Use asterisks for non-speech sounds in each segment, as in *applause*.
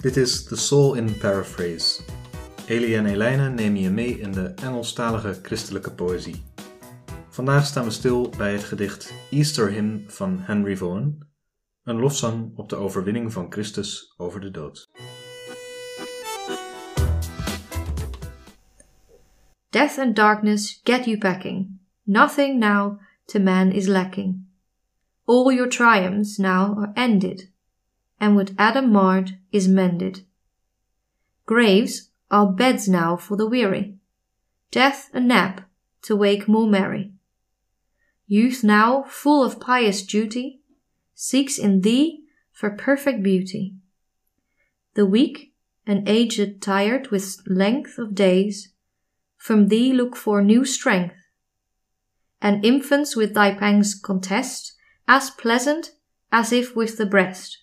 Dit is The Soul in Paraphrase. Elie en Elijne nemen je mee in de Engelstalige christelijke poëzie. Vandaag staan we stil bij het gedicht Easter Hymn van Henry Vaughan, een lofzang op de overwinning van Christus over de dood. Death and darkness get you packing. Nothing now to man is lacking. All your triumphs now are ended, and what Adam marred is mended. Graves are beds now for the weary, death a nap to wake more merry. Youth now, full of pious duty, seeks in thee for perfect beauty. The weak and aged tired with length of days, from thee look for new strength. And infants with thy pangs contest, as pleasant as if with the breast.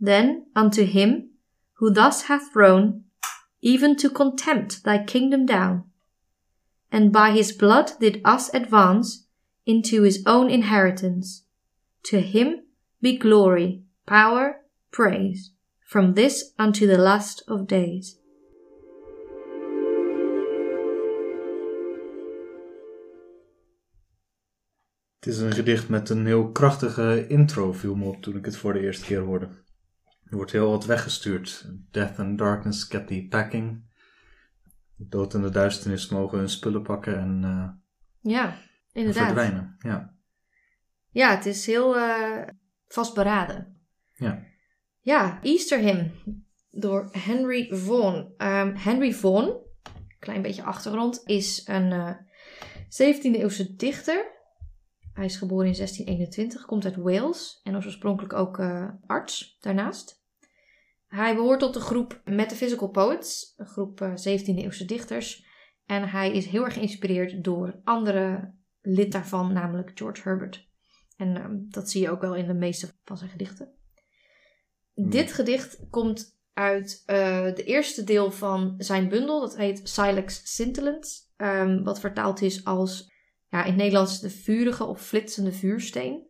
Then unto him who thus hath thrown even to contempt thy kingdom down, and by his blood did us advance into his own inheritance. To him be glory, power, praise, from this unto the last of days. Het is een gedicht met een heel krachtige intro, viel me op toen ik het voor de eerste keer hoorde. Er wordt heel wat weggestuurd. Death and darkness get thee packing. Dood en de duisternis mogen hun spullen pakken en uh, Ja, inderdaad. verdwijnen. Ja. Ja, het is heel eh, vastberaden. Ja. Ja, Easter Hymn door Henry Vaughan. Ehm, Henry Vaughan, klein beetje achtergrond, is een eh 17e eeuwse dichter. Hij is geboren in 1621, komt uit Wales en was oorspronkelijk ook eh, arts daarnaast. Hij behoort tot de groep Metaphysical Poets, een groep eh, 17e eeuwse dichters. En hij is heel erg geïnspireerd door andere lid daarvan, namelijk George Herbert. En ehm, dat zie je ook wel in de meeste van zijn gedichten. Hmm. Dit gedicht komt uit eh de eerste deel van zijn bundel. Dat heet Silex Scintillant. ehm, wat vertaald is als ja, in het Nederlands de vurige of flitsende vuursteen.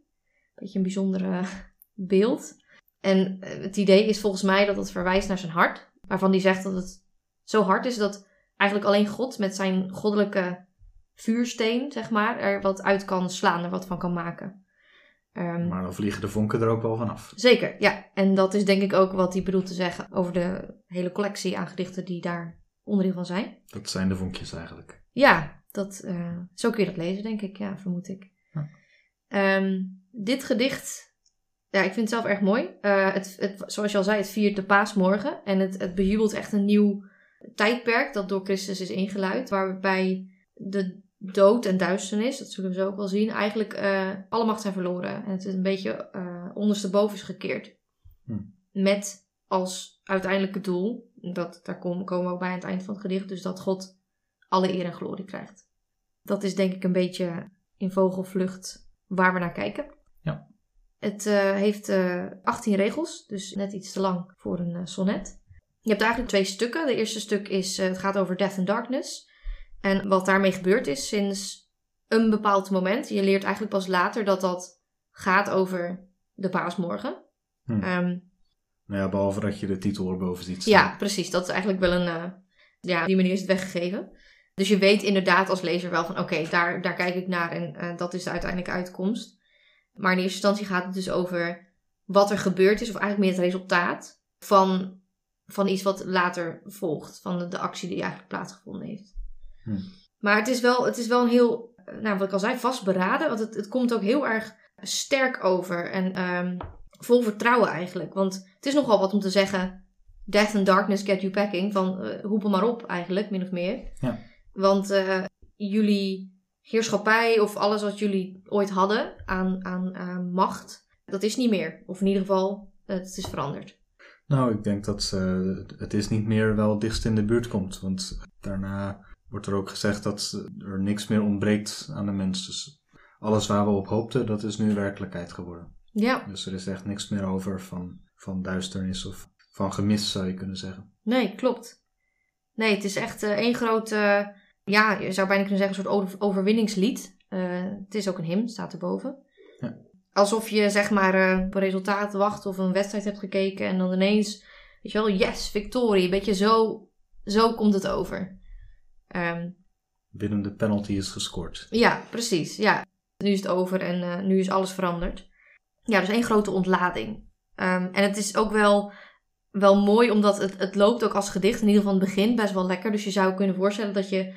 Beetje een bijzondere *laughs* beeld. En eh, het idee is volgens mij dat het verwijst naar zijn hart. Waarvan hij zegt dat het zo hard is dat eigenlijk alleen God met zijn goddelijke vuursteen, zeg maar, er wat uit kan slaan, er wat van kan maken. Ehm, Maar dan vliegen de vonken er ook wel vanaf. Zeker, ja. En dat is denk ik ook wat hij bedoelt te zeggen over de hele collectie aan gedichten die daar onderdeel van zijn. Dat zijn de vonkjes eigenlijk. Ja, dat, eh, zo kun je dat lezen, denk ik. Ja, vermoed ik. Ja. Ehm, dit gedicht, ja, ik vind het zelf erg mooi. Eh, het, het, zoals je al zei, het viert de paasmorgen. En het, het bejubelt echt een nieuw tijdperk dat door Christus is ingeluid. Waarbij de dood en duisternis, dat zullen we zo ook wel zien, eigenlijk eh, alle macht zijn verloren. En het is een beetje eh ondersteboven is gekeerd. Hm. Met als uiteindelijke doel, dat, daar kom- komen we ook bij aan het eind van het gedicht, dus dat God alle eer en glorie krijgt. Dat is denk ik een beetje in vogelvlucht waar we naar kijken. Het eh, heeft eh 18 regels, dus net iets te lang voor een eh, sonnet. Je hebt eigenlijk twee stukken. De eerste stuk is, eh, het gaat over Death and Darkness. En wat daarmee gebeurd is sinds een bepaald moment. Je leert eigenlijk pas later dat dat gaat over de paasmorgen. Hm. Ehm, Nou ja, behalve dat je de titel erboven ziet staan. ja, precies. Dat is eigenlijk wel een. eh, ja, die manier is het weggegeven. Dus je weet inderdaad als lezer wel van: oké, daar, daar kijk ik naar en eh, dat is de uiteindelijke uitkomst. Maar in eerste instantie gaat het dus over wat er gebeurd is, of eigenlijk meer het resultaat van, van iets wat later volgt. Van de, de actie die eigenlijk plaatsgevonden heeft. Hm. Maar het is, wel, het is wel een heel, eh, nou wat ik al zei, vastberaden. Want het, het komt ook heel erg sterk over en ehm, vol vertrouwen eigenlijk. Want het is nogal wat om te zeggen: Death and darkness get you packing. Van eh hoepel maar op, eigenlijk, min of meer. Ja. Want eh, jullie heerschappij of alles wat jullie ooit hadden aan, aan, aan macht, dat is niet meer. Of in ieder geval, het is veranderd. Nou, ik denk dat eh, het is niet meer wel dichtst in de buurt komt. Want daarna wordt er ook gezegd dat er niks meer ontbreekt aan de mens. Dus alles waar we op hoopten, dat is nu werkelijkheid geworden. Ja, Dus er is echt niks meer over van, van duisternis of van gemis, zou je kunnen zeggen. nee, klopt. Nee, het is echt eh, één groot, eh, ja, je zou bijna kunnen zeggen, een soort over- overwinningslied. Eh, het is ook een hymn, staat erboven. Ja. Alsof je zeg maar eh, op een resultaat wacht of een wedstrijd hebt gekeken en dan ineens Weet je wel, yes, victorie. Beetje zo, zo komt het over. Ehm, Binnen de penalty is gescoord. ja, precies. Ja. Nu is het over en eh, nu is alles veranderd. Ja, dus één grote ontlading. Ehm, en het is ook wel, wel mooi, omdat het, het loopt ook als gedicht. In ieder geval in het begin best wel lekker. Dus je zou kunnen voorstellen dat je,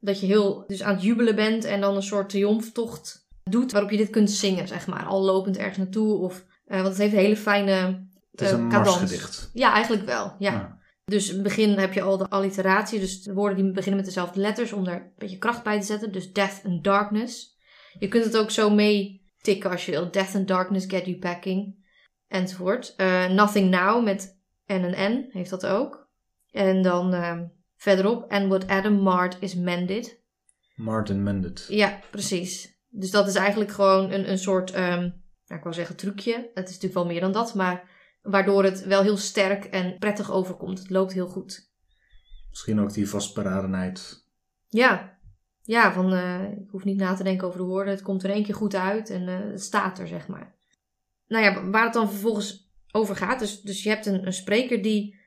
dat je heel dus aan het jubelen bent. En dan een soort triomftocht doet waarop je dit kunt zingen, zeg maar. Al lopend ergens naartoe. Of, eh, want het heeft een hele fijne Het is eh, een cadans. marsgedicht. Ja, eigenlijk wel. Ja. Ja. Dus in het begin heb je al de alliteratie, dus de woorden die beginnen met dezelfde letters om er een beetje kracht bij te zetten. Dus death and darkness. Je kunt het ook zo mee tikken als je wil. Death and darkness get you packing. Enzovoort. Eh, nothing now met N en N heeft dat ook. En dan ehm, verderop. And what Adam marred is mended. Martin Mended. Ja, precies. Dus dat is eigenlijk gewoon een, een soort, nou, ik wou zeggen trucje. Het is natuurlijk wel meer dan dat, maar waardoor het wel heel sterk en prettig overkomt. Het loopt heel goed. Misschien ook die vastberadenheid. Ja, ja van eh, ik hoef niet na te denken over de woorden. Het komt er één keer goed uit en eh, het staat er, zeg maar. Nou ja, waar het dan vervolgens over gaat. Dus, dus je hebt een, een spreker die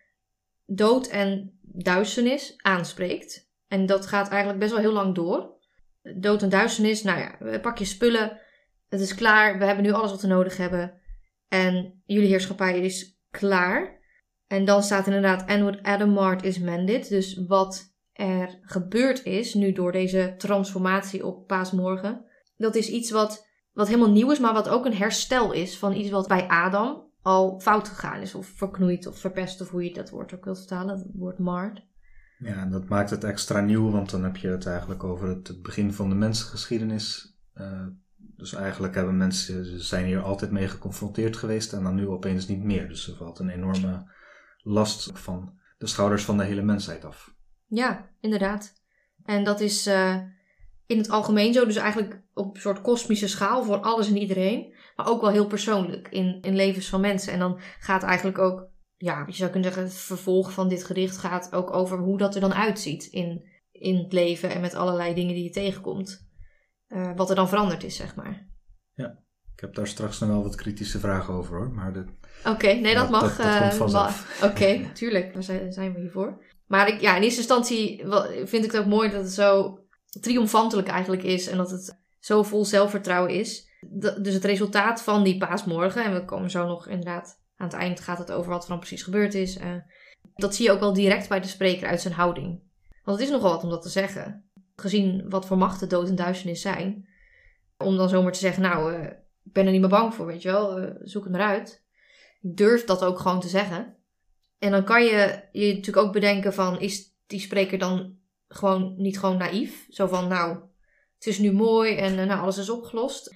dood en duisternis aanspreekt. En dat gaat eigenlijk best wel heel lang door. Dood en duisternis, nou ja, pak je spullen. Het is klaar, we hebben nu alles wat we nodig hebben. En jullie heerschappij is klaar. En dan staat inderdaad, and what Adam marred is mended. Dus wat er gebeurd is nu door deze transformatie op paasmorgen. Dat is iets wat, wat helemaal nieuw is, maar wat ook een herstel is van iets wat bij Adam al fout gegaan is. Of verknoeid of verpest, of hoe je dat woord ook wilt vertalen. Het woord marred. Ja, en dat maakt het extra nieuw, want dan heb je het eigenlijk over het, het begin van de mensengeschiedenis. Eh, dus eigenlijk hebben mensen, ze zijn hier altijd mee geconfronteerd geweest en dan nu opeens niet meer. Dus er valt een enorme last van de schouders van de hele mensheid af. Ja, inderdaad. En dat is eh, in het algemeen zo, dus eigenlijk op een soort kosmische schaal voor alles en iedereen. Maar ook wel heel persoonlijk in, in levens van mensen. En dan gaat eigenlijk ook, ja, je zou kunnen zeggen, het vervolg van dit gedicht gaat ook over hoe dat er dan uitziet in, in het leven en met allerlei dingen die je tegenkomt. Eh, wat er dan veranderd is, zeg maar. Ik heb daar straks nog wel wat kritische vragen over hoor, maar Oké, nee, dat Ja, mag. dat- dat eh, komt *laughs* Oké, tuurlijk, daar zijn, we hiervoor. Maar ik, ja, in eerste instantie vind ik het ook mooi dat het zo triomfantelijk eigenlijk is en dat het zo vol zelfvertrouwen is. Dus het resultaat van die paasmorgen, en we komen zo nog inderdaad aan het eind gaat het over wat er dan precies gebeurd is. eh, dat zie je ook wel direct bij de spreker uit zijn houding. Want het is nogal wat om dat te zeggen. Gezien wat voor machten dood en duisternis zijn. Om dan zomaar te zeggen, nou, eh, ik ben er niet meer bang voor, weet je wel. eh, zoek het maar uit. Ik durf dat ook gewoon te zeggen. En dan kan je je natuurlijk ook bedenken van, is die spreker dan gewoon niet gewoon naïef? Zo van, nou, het is nu mooi en nou, alles is opgelost.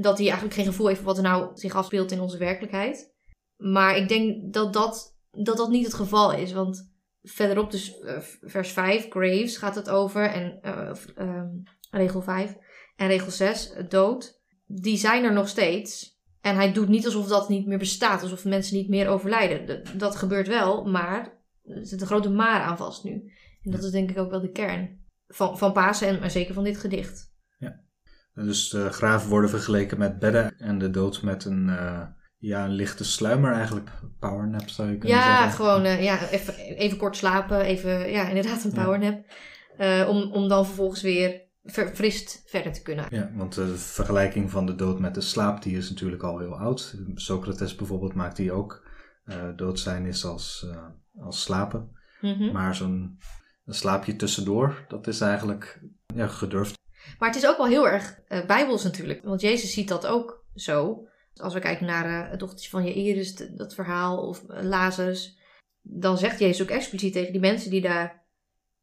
Dat hij eigenlijk geen gevoel heeft voor wat er nou zich afspeelt in onze werkelijkheid. Maar ik denk dat dat, dat, dat niet het geval is. Want verderop, dus eh, vers 5, Graves gaat het over. En eh, ehm, regel 5 en regel 6, dood. Die zijn er nog steeds. En hij doet niet alsof dat niet meer bestaat. Alsof mensen niet meer overlijden. Dat gebeurt wel, maar er zit een grote maar aan vast nu. En dat is denk ik ook wel de kern van, van Pasen en maar zeker van dit gedicht. Dus de graven worden vergeleken met bedden en de dood met een, eh, ja, een lichte sluimer eigenlijk. Powernap zou je kunnen Ja, zeggen. gewoon eh, ja, even, even kort slapen. Even, ja, inderdaad een Ja. powernap. Eh, om, om dan vervolgens weer verfrist verder te kunnen. Ja, want de vergelijking van de dood met de slaap, die is natuurlijk al heel oud. Socrates bijvoorbeeld maakt die ook. dood zijn is als, als slapen. Mhm. Maar zo'n slaapje tussendoor, dat is eigenlijk ja, gedurfd. Maar het is ook wel heel erg eh, bijbels natuurlijk. Want Jezus ziet dat ook zo. Als we kijken naar eh, het dochtertje van Jairus, dat verhaal, of eh, Lazarus. Dan zegt Jezus ook expliciet tegen die mensen die daar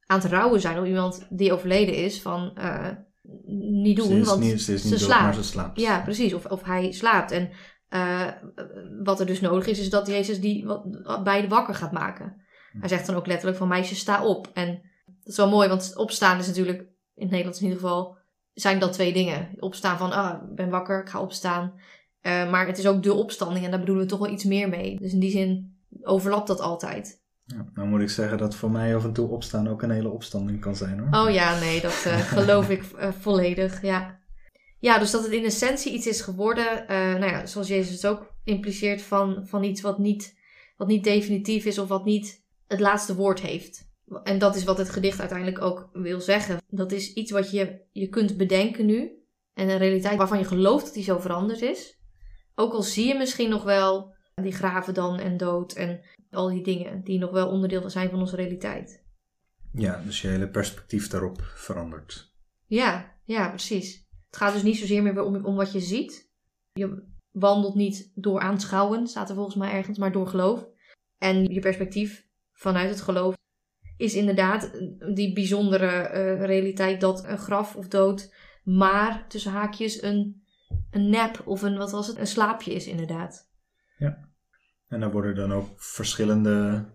aan het rouwen zijn. Op iemand die overleden is. Van niet doen, ze is want niet, ze is ze niet dood, slaapt. maar ze slaapt. Ja, precies. Of, of hij slaapt. En wat er dus nodig is, is dat Jezus die wat, beide wakker gaat maken. Hij zegt dan ook letterlijk van meisje, sta op. En dat is wel mooi, want opstaan is natuurlijk, in het Nederlands in ieder geval, zijn dat twee dingen. Opstaan van, ah, ik ben wakker, ik ga opstaan. Eh, maar het is ook de opstanding en daar bedoelen we toch wel iets meer mee. Dus in die zin overlapt dat altijd. Ja, nou moet ik zeggen dat voor mij af en toe opstaan ook een hele opstanding kan zijn hoor. Oh ja, nee, dat eh, *laughs* geloof ik eh, volledig, ja. Ja, dus dat het in essentie iets is geworden, nou ja, zoals Jezus het ook impliceert, van, van iets wat niet wat niet definitief is of wat niet het laatste woord heeft. En dat is wat het gedicht uiteindelijk ook wil zeggen. Dat is iets wat je, je kunt bedenken nu. En een realiteit waarvan je gelooft dat die zo veranderd is. Ook al zie je misschien nog wel die graven dan en dood en al die dingen die nog wel onderdeel zijn van onze realiteit. Ja, dus je hele perspectief daarop verandert. Ja, ja, precies. Het gaat dus niet zozeer meer om, om wat je ziet. Je wandelt niet door aanschouwen, staat er volgens mij ergens, maar door geloof. En je perspectief vanuit het geloof is inderdaad die bijzondere uh, realiteit dat een graf of dood maar tussen haakjes een, een nap of een, wat was het, een slaapje is inderdaad. Ja. En daar worden dan ook verschillende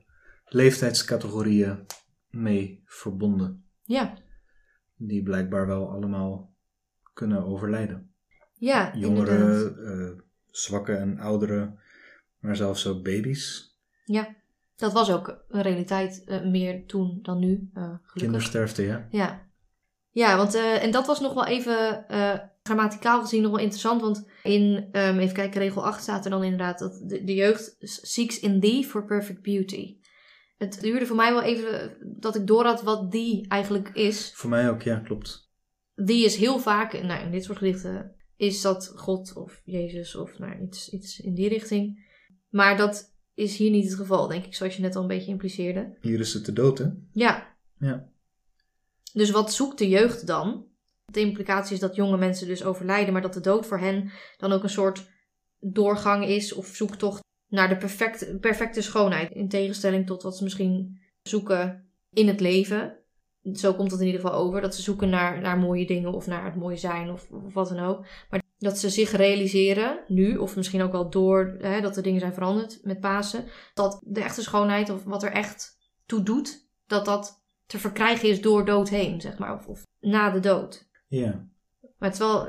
leeftijdscategorieën mee verbonden. Ja. Die blijkbaar wel allemaal kunnen overlijden. Ja, Jongeren, uh, zwakke en ouderen, maar zelfs ook baby's. Ja, dat was ook een realiteit uh, meer toen dan nu. Uh, Kindersterfte, ja. Ja, ja want, en dat was nog wel even grammaticaal gezien nog wel interessant. Want in, um, even kijken, regel 8 staat er dan inderdaad dat de, de jeugd seeks in thee for perfect beauty. Het duurde voor mij wel even dat ik door had wat die eigenlijk is. Voor mij ook, ja, klopt. Die is heel vaak, nou in dit soort gedichten, is dat God of Jezus of nou, iets, iets in die richting. Maar dat is hier niet het geval, denk ik, zoals je net al een beetje impliceerde. Hier is het de dood, hè? Ja. Ja. Dus wat zoekt de jeugd dan? De implicatie is dat jonge mensen dus overlijden, maar dat de dood voor hen dan ook een soort doorgang is of zoektocht naar de perfecte, perfecte schoonheid. In tegenstelling tot wat ze misschien zoeken in het leven. Zo komt het in ieder geval over. Dat ze zoeken naar, naar mooie dingen of naar het mooie zijn of, of wat dan ook. Maar dat ze zich realiseren nu, of misschien ook wel door hè, dat de dingen zijn veranderd met Pasen. Dat de echte schoonheid of wat er echt toe doet, dat dat te verkrijgen is door dood heen, zeg maar. Of, of na de dood. Ja. Maar het is wel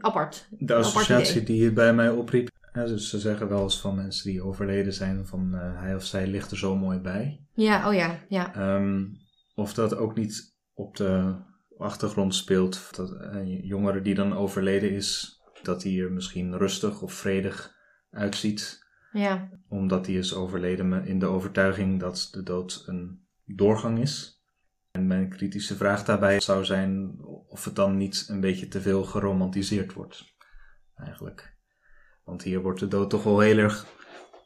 apart. De associatie die het bij mij opriep ja, ze zeggen wel eens van mensen die overleden zijn van uh, hij of zij ligt er zo mooi bij. Ja, oh ja, ja. Um, of dat ook niet op de achtergrond speelt. Dat een jongere die dan overleden is, dat hij er misschien rustig of vredig uitziet. Ja. Omdat hij is overleden in de overtuiging dat de dood een doorgang is. En mijn kritische vraag daarbij zou zijn of het dan niet een beetje te veel geromantiseerd wordt. Eigenlijk. Want hier wordt de dood toch wel heel erg.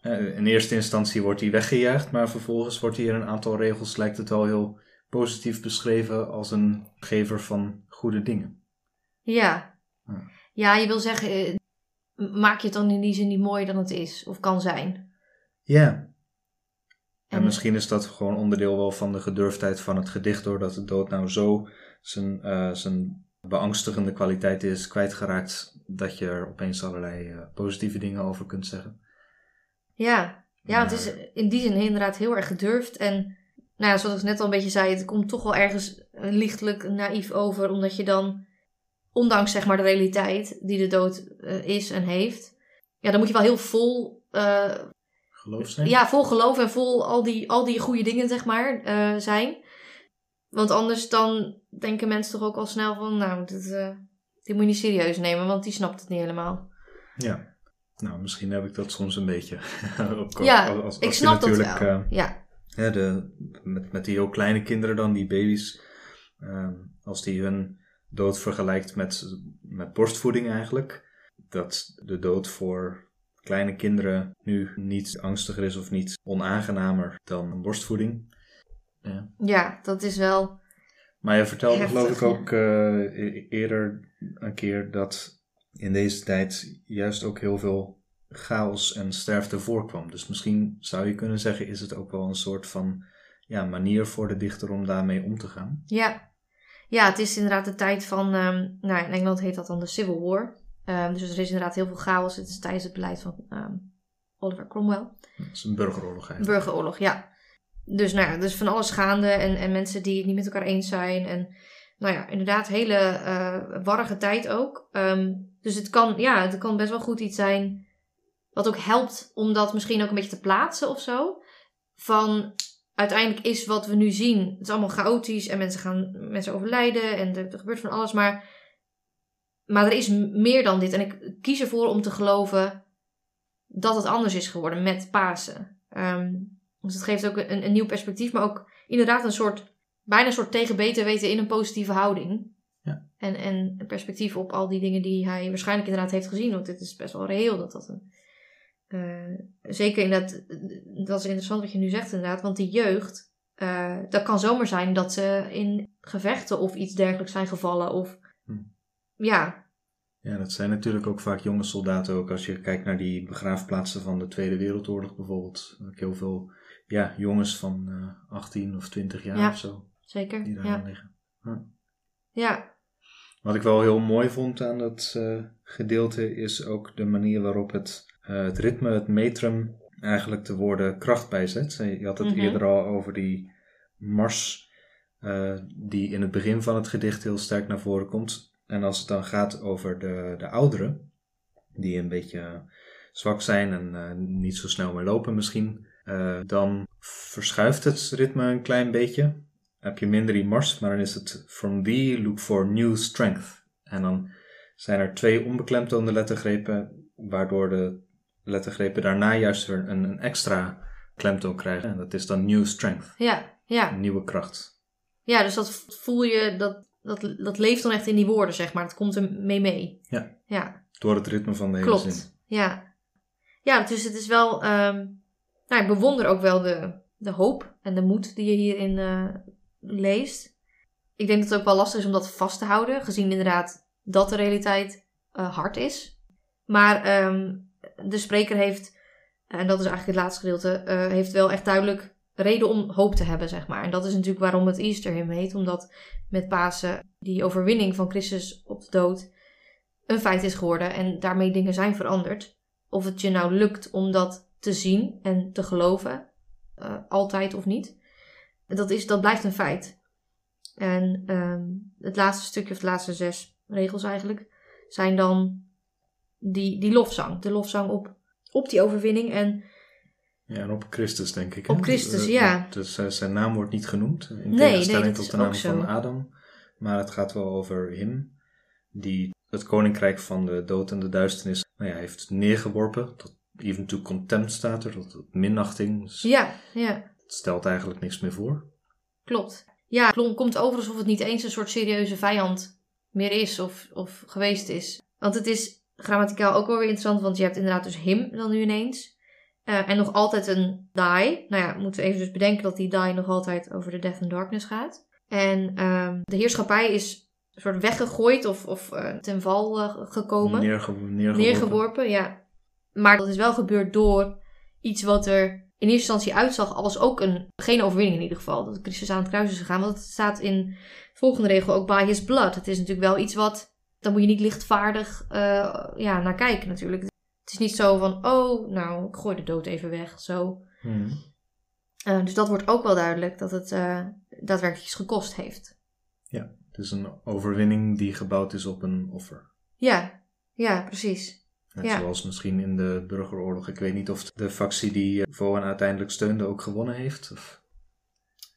Eh, in eerste instantie wordt hij weggejaagd, maar vervolgens wordt hier een aantal regels, lijkt het wel heel positief beschreven als een gever van goede dingen. Ja. Ja, je wil zeggen, eh, maak je het dan in die zin niet mooier dan het is of kan zijn. Ja. En, misschien is dat gewoon onderdeel wel van de gedurfdheid van het gedicht, doordat de dood nou zo zijn, uh, zijn beangstigende kwaliteit is kwijtgeraakt, dat je er opeens allerlei uh, positieve dingen over kunt zeggen. Ja, ja het is in die zin inderdaad heel erg gedurfd. En nou ja, zoals ik net al een beetje zei, het komt toch wel ergens lichtelijk naïef over, omdat je dan, ondanks zeg maar de realiteit die de dood uh, is en heeft, ja, dan moet je wel heel vol. Uh, geloof zijn? Ja, vol geloof en vol al die, al die goede dingen, zeg maar, zijn. Want anders dan denken mensen toch ook al snel van, nou, dit, die moet je niet serieus nemen, want die snapt het niet helemaal. Ja, nou, misschien heb ik dat soms een beetje. *laughs* ja, als, als, ik snap dat wel. Ja. ja de, met, met die heel kleine kinderen dan, die baby's, als die hun dood vergelijkt met, met borstvoeding eigenlijk, dat de dood voor kleine kinderen nu niet angstiger is of niet onaangenamer dan borstvoeding. Ja. ja, dat is wel. Maar je vertelde geloof ik ook uh, eerder een keer dat in deze tijd juist ook heel veel chaos en sterfte voorkwam. Dus misschien zou je kunnen zeggen, is het ook wel een soort van ja, manier voor de dichter om daarmee om te gaan? Ja, ja het is inderdaad de tijd van, um, nou in Engeland heet dat dan de Civil War. Um, dus er is inderdaad heel veel chaos. Het is tijdens het beleid van um, Oliver Cromwell. Het is een burgeroorlog eigenlijk. Burgeroorlog, ja. Dus nou ja, dus van alles gaande en, en mensen die het niet met elkaar eens zijn. En nou ja, inderdaad, hele uh, warrige tijd ook. Dus het kan, ja, het kan best wel goed iets zijn wat ook helpt om dat misschien ook een beetje te plaatsen of zo. Van uiteindelijk is wat we nu zien, het is allemaal chaotisch en mensen gaan, mensen overlijden en er, er gebeurt van alles. Maar, maar er is meer dan dit. En ik kies ervoor om te geloven dat het anders is geworden met Pasen. Ehm, dus het geeft ook een, een nieuw perspectief, maar ook inderdaad een soort, bijna een soort tegen beter weten in een positieve houding. Ja. En, en een perspectief op al die dingen die hij waarschijnlijk inderdaad heeft gezien. Want dit is best wel reëel dat dat een. Eh, zeker inderdaad, dat is interessant wat je nu zegt inderdaad. Want die jeugd, eh, dat kan zomaar zijn dat ze in gevechten of iets dergelijks zijn gevallen. Of Hm. ja, Ja, dat zijn natuurlijk ook vaak jonge soldaten. Ook als je kijkt naar die begraafplaatsen van de Tweede Wereldoorlog bijvoorbeeld. Ook heel veel ja, jongens van eh 18 of 20 jaar Ja. of zo zeker. die daar Ja. liggen. ja, Wat ik wel heel mooi vond aan dat gedeelte is ook de manier waarop het, het ritme, het metrum, eigenlijk de woorden kracht bijzet. Je had het Mhm. eerder al over die mars, eh, die in het begin van het gedicht heel sterk naar voren komt. En als het dan gaat over de, de ouderen, die een beetje zwak zijn en eh, niet zo snel meer lopen misschien, eh, dan verschuift het ritme een klein beetje heb je minder die mars, maar dan is het from thee look for new strength. En dan zijn er twee onbeklemtoonde lettergrepen, waardoor de lettergrepen daarna juist weer een, een extra klemtoon krijgen. En dat is dan new strength, ja, ja. nieuwe kracht. Ja, dus dat voel je, dat, dat, dat leeft dan echt in die woorden, zeg maar. Dat komt er mee mee. Ja. Ja, Door het ritme van de hele klopt. zin. Ja. Ja, dus het is wel... ehm, nou, ik bewonder ook wel de, de hoop en de moed die je hierin eh, leest. Ik denk dat het ook wel lastig is om dat vast te houden. Gezien inderdaad dat de realiteit eh, hard is. Maar ehm, de spreker heeft, en dat is eigenlijk het laatste gedeelte, eh, heeft wel echt duidelijk reden om hoop te hebben, zeg maar. En dat is natuurlijk waarom het Easter hymn heet. Omdat met Pasen die overwinning van Christus op de dood een feit is geworden. En daarmee dingen zijn veranderd. Of het je nou lukt om dat te zien en te geloven, eh, altijd of niet. Dat, is, dat blijft een feit. En ehm, het laatste stukje, of de laatste zes regels eigenlijk, zijn dan die, die lofzang. De lofzang op, op die overwinning. En Ja, en op Christus denk ik. Op hè? Christus, Eh, ja. Dus eh, zijn naam wordt niet genoemd, in Nee, nee, tegenstelling dat tot de naam van Adam. Maar het gaat wel over hem, die het koninkrijk van de dood en de duisternis nou ja, heeft neergeworpen. Tot even to contempt staat er, tot tot minachting. Dus ja, ja, het stelt eigenlijk niks meer voor. klopt. Ja, het komt over alsof het niet eens een soort serieuze vijand meer is of, of geweest is. Want het is grammaticaal ook wel weer interessant, want je hebt inderdaad dus him dan nu ineens. Eh, en nog altijd een die. Nou ja, moeten we even dus bedenken dat die die nog altijd over de death and darkness gaat. En ehm, de heerschappij is een soort weggegooid of, of eh, ten val eh, gekomen. Neerge neergeworpen. Neergeworpen, ja. Maar dat is wel gebeurd door iets wat er in eerste instantie uitzag als ook een, geen overwinning in ieder geval. Dat Christus aan het kruis is gegaan. Want het staat in de volgende regel ook by his blood. Het is natuurlijk wel iets wat, daar moet je niet lichtvaardig eh, ja, naar kijken natuurlijk. Het is niet zo van, oh, nou, ik gooi de dood even weg, zo. Mhm. Eh, dus dat wordt ook wel duidelijk dat het eh, daadwerkelijk iets gekost heeft. Het is een overwinning die gebouwd is op een offer. Ja, ja, precies. Net Ja. zoals misschien in de burgeroorlog. Ik weet niet of de factie die Voan uiteindelijk steunde ook gewonnen heeft. Of...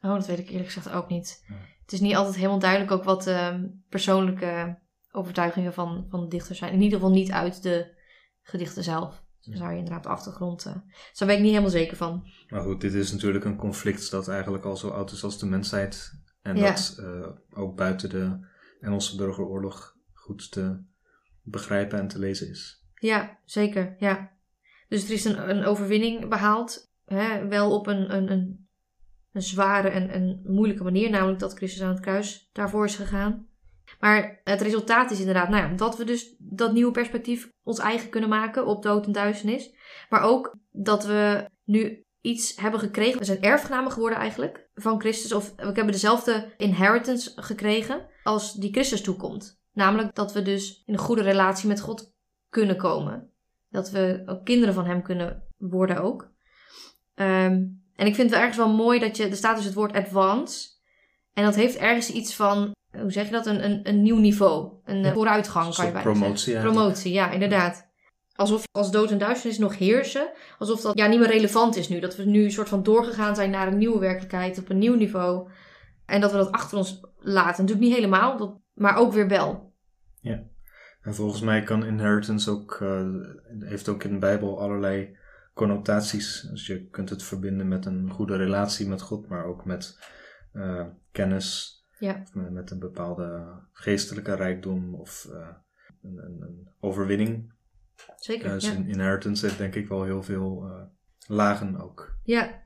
Oh, dat weet ik eerlijk gezegd ook niet. Ja. Het is niet altijd helemaal duidelijk ook wat de persoonlijke overtuigingen van, van de dichter zijn. In ieder geval niet uit de gedichten zelf. Dus daar je inderdaad de achtergrond. eh dus daar ben ik niet helemaal zeker van. Maar goed, dit is natuurlijk een conflict dat eigenlijk al zo oud is als de mensheid. En Ja. dat eh, ook buiten de Engelse burgeroorlog goed te begrijpen en te lezen is. Ja, zeker. Ja. Dus er is een, een overwinning behaald. Hè, wel op een, een, een, een zware en een moeilijke manier. Namelijk dat Christus aan het kruis daarvoor is gegaan. Maar het resultaat is inderdaad nou ja, dat we dus dat nieuwe perspectief ons eigen kunnen maken op dood en duisternis. Maar ook dat we nu iets hebben gekregen. We zijn erfgenamen geworden eigenlijk van Christus. Of we hebben dezelfde inheritance gekregen als die Christus toekomt. Namelijk dat we dus in een goede relatie met God kunnen komen. Dat we ook kinderen van hem kunnen worden ook. Ehm, en ik vind het wel ergens wel mooi dat je, er staat dus het woord advance. En dat heeft ergens iets van, hoe zeg je dat, een, een, een nieuw niveau. Een Ja. eh, vooruitgang kan je bijna promotie zeggen. Promotie, ja, inderdaad. Alsof als dood en duisternis nog heersen. Alsof dat ja, niet meer relevant is nu. Dat we nu een soort van doorgegaan zijn naar een nieuwe werkelijkheid, op een nieuw niveau. En dat we dat achter ons laten. Natuurlijk niet helemaal, dat, maar ook weer wel. En volgens mij kan inheritance ook, eh, heeft ook in de Bijbel allerlei connotaties. Dus je kunt het verbinden met een goede relatie met God, maar ook met eh, kennis, Ja. of met, een bepaalde geestelijke rijkdom of eh, een, een, een overwinning. Zeker. Dus ja. in inheritance heeft denk ik wel heel veel eh, lagen ook. Ja.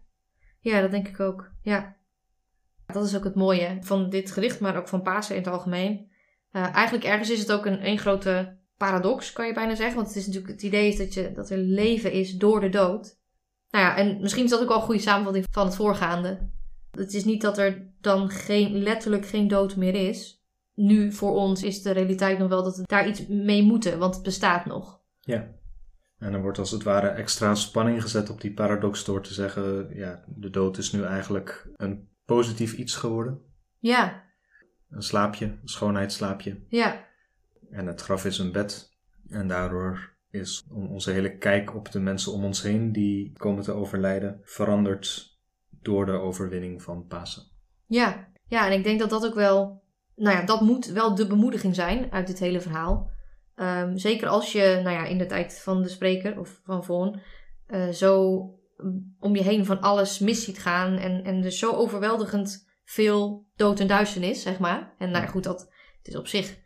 ja, dat denk ik ook. Ja. Dat is ook het mooie van dit gedicht, maar ook van Pasen in het algemeen. Eigenlijk ergens is het ook een, een grote paradox, kan je bijna zeggen. Want het is natuurlijk het idee is dat, je, dat er leven is door de dood. Nou ja, en misschien is dat ook wel een goede samenvatting van het voorgaande. Het is niet dat er dan geen, letterlijk geen dood meer is. Nu voor ons is de realiteit nog wel dat we daar iets mee moeten, want het bestaat nog. Ja. En er wordt als het ware extra spanning gezet op die paradox door te zeggen, ja, de dood is nu eigenlijk een positief iets geworden. Ja, Een slaapje, een schoonheidsslaapje. ja, En het graf is een bed. En daardoor is on- onze hele kijk op de mensen om ons heen die komen te overlijden veranderd door de overwinning van Pasen. Ja, ja, en ik denk dat dat ook wel, nou ja, dat moet wel de bemoediging zijn uit dit hele verhaal. Ehm, zeker als je, nou ja, in de tijd van de spreker of van Vaughan, eh, zo om je heen van alles mis ziet gaan en, en dus zo overweldigend veel dood en duisternis, zeg maar. En nou ja, goed, dat het is op zich,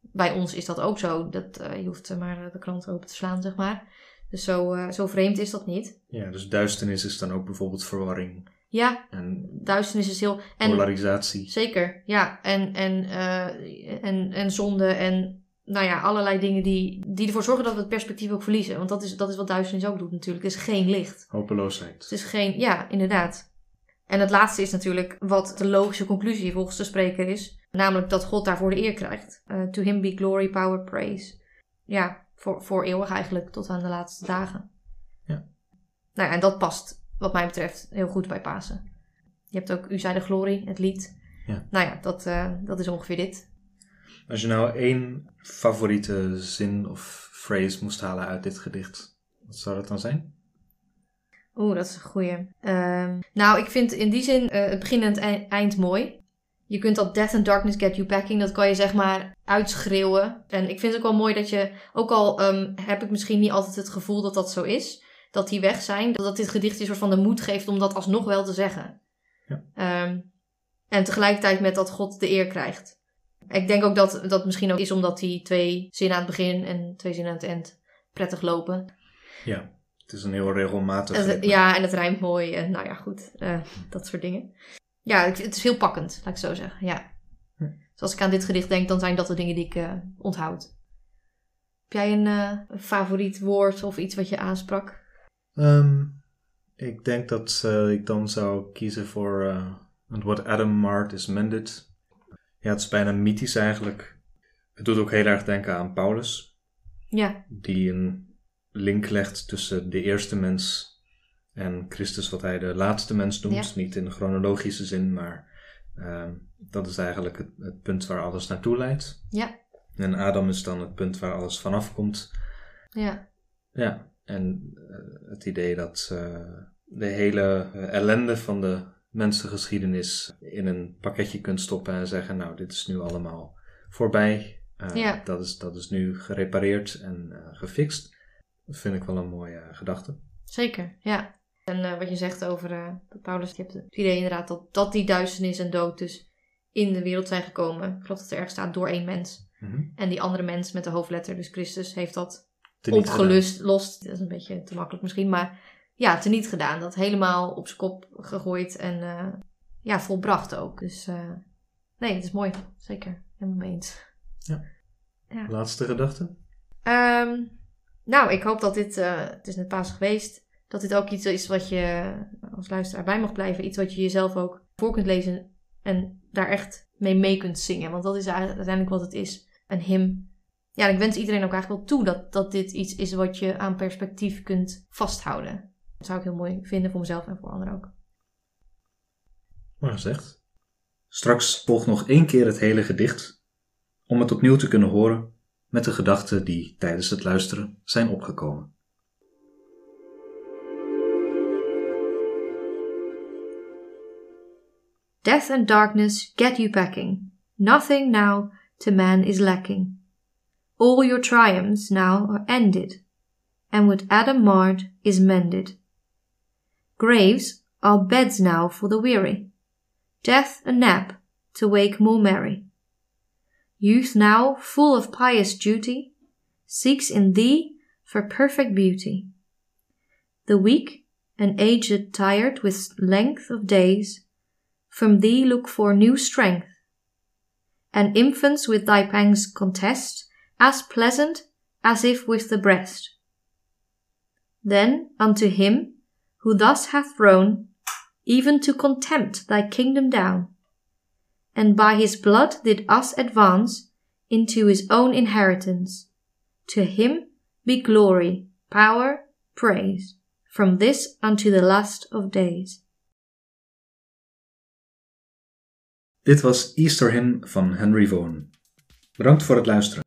bij ons is dat ook zo. Dat, eh, je hoeft maar de krant open te slaan, zeg maar. Dus zo, eh, zo vreemd is dat niet. Ja, dus duisternis is dan ook bijvoorbeeld verwarring Ja, en duisternis is heel... En, polarisatie. Zeker, ja. En, en, eh, en, en zonde en nou ja, allerlei dingen die, die ervoor zorgen dat we het perspectief ook verliezen. Want dat is, dat is wat duisternis ook doet natuurlijk. Het is geen licht. Hopeloosheid. Het is geen, ja, inderdaad. En het laatste is natuurlijk wat de logische conclusie volgens de spreker is. Namelijk dat God daarvoor de eer krijgt. Eh, to him be glory, power, praise. Ja, voor, voor eeuwig eigenlijk, tot aan de laatste dagen. Ja. Nou ja, en dat past wat mij betreft heel goed bij Pasen. Je hebt ook U zij de glorie, het lied. Ja. Nou ja, dat, eh, dat is ongeveer dit. Als je nou één favoriete zin of phrase moest halen uit dit gedicht, wat zou dat dan zijn? Oeh, dat is een goeie. Ehm, nou, ik vind in die zin eh, het begin en het ei- eind mooi. Je kunt dat Death and Darkness Get You Packing, dat kan je zeg maar uitschreeuwen. En ik vind het ook wel mooi dat je, ook al ehm, heb ik misschien niet altijd het gevoel dat dat zo is, dat die weg zijn, dat dit gedicht je soort van de moed geeft om dat alsnog wel te zeggen. Ja. Ehm, en tegelijkertijd met dat God de eer krijgt. Ik denk ook dat dat misschien ook is omdat die twee zinnen aan het begin en twee zinnen aan het eind prettig lopen. Ja, het is een heel regelmatig. Het- ritme. ja, en het rijmt mooi. En nou ja, goed. eh, dat soort dingen. Ja, het is heel pakkend, laat ik zo zeggen. Ja. Hm. Dus als ik aan dit gedicht denk, dan zijn dat de dingen die ik eh, onthoud. Heb jij een eh, een favoriet woord of iets wat je aansprak? Ehm, ik denk dat eh, ik dan zou kiezen voor eh, And What Adam Marred is Mended. Ja, het is bijna mythisch eigenlijk. Het doet ook heel erg denken aan Paulus, Ja, die een link legt tussen de eerste mens en Christus, wat hij de laatste mens noemt. Ja. Niet in chronologische zin, maar ehm, dat is eigenlijk het, het punt waar alles naartoe leidt. ja, En Adam is dan het punt waar alles vanaf komt. ja, Ja, en eh, het idee dat eh, de hele eh, ellende van de mensengeschiedenis in een pakketje kunt stoppen en zeggen, nou, dit is nu allemaal voorbij. Ja. dat, is, dat is nu gerepareerd en gefixt. Dat vind ik wel een mooie gedachte. zeker. Ja. En wat je zegt over Paulus, je hebt het idee inderdaad dat, dat die duisternis en dood dus in de wereld zijn gekomen. Ik geloof dat er ergens staat door één mens. Mhm. En die andere mens met de hoofdletter, dus Christus, heeft dat Opgelust, lost. Dat is een beetje te makkelijk misschien, maar ja, teniet gedaan. Dat helemaal op zijn kop gegooid en eh, ja, volbracht ook. Dus eh, nee, het is mooi. Zeker. Helemaal mee eens. gedaan. Laatste gedachte? Ehm, nou, ik hoop dat dit, eh, het is net paas geweest, dat dit ook iets is wat je als luisteraar bij mag blijven. Iets wat je jezelf ook voor kunt lezen en daar echt mee mee kunt zingen. Want dat is uiteindelijk wat het is. Een hymn. Ja, ik wens iedereen ook eigenlijk wel toe dat, dat dit iets is wat je aan perspectief kunt vasthouden. Dat zou ik heel mooi vinden voor mezelf en voor anderen ook. Mooi gezegd. Straks volgt nog één keer het hele gedicht, om het opnieuw te kunnen horen met de gedachten die tijdens het luisteren zijn opgekomen. Death and darkness get you packing. Nothing now to man is lacking. All your triumphs now are ended, and what Adam marred is mended. Graves are beds now for the weary, death a nap to wake more merry. Youth now, full of pious duty, seeks in thee for perfect beauty. The weak and aged tired with length of days, from thee look for new strength. And infants with thy pangs contest, as pleasant as if with the breast. Then unto him who thus hath thrown even to contempt thy kingdom down, and by his blood did us advance into his own inheritance. To him be glory, power, praise, from this unto the last of days. Dit was Easter Hymn van Henry Vaughan. Bedankt voor het luisteren.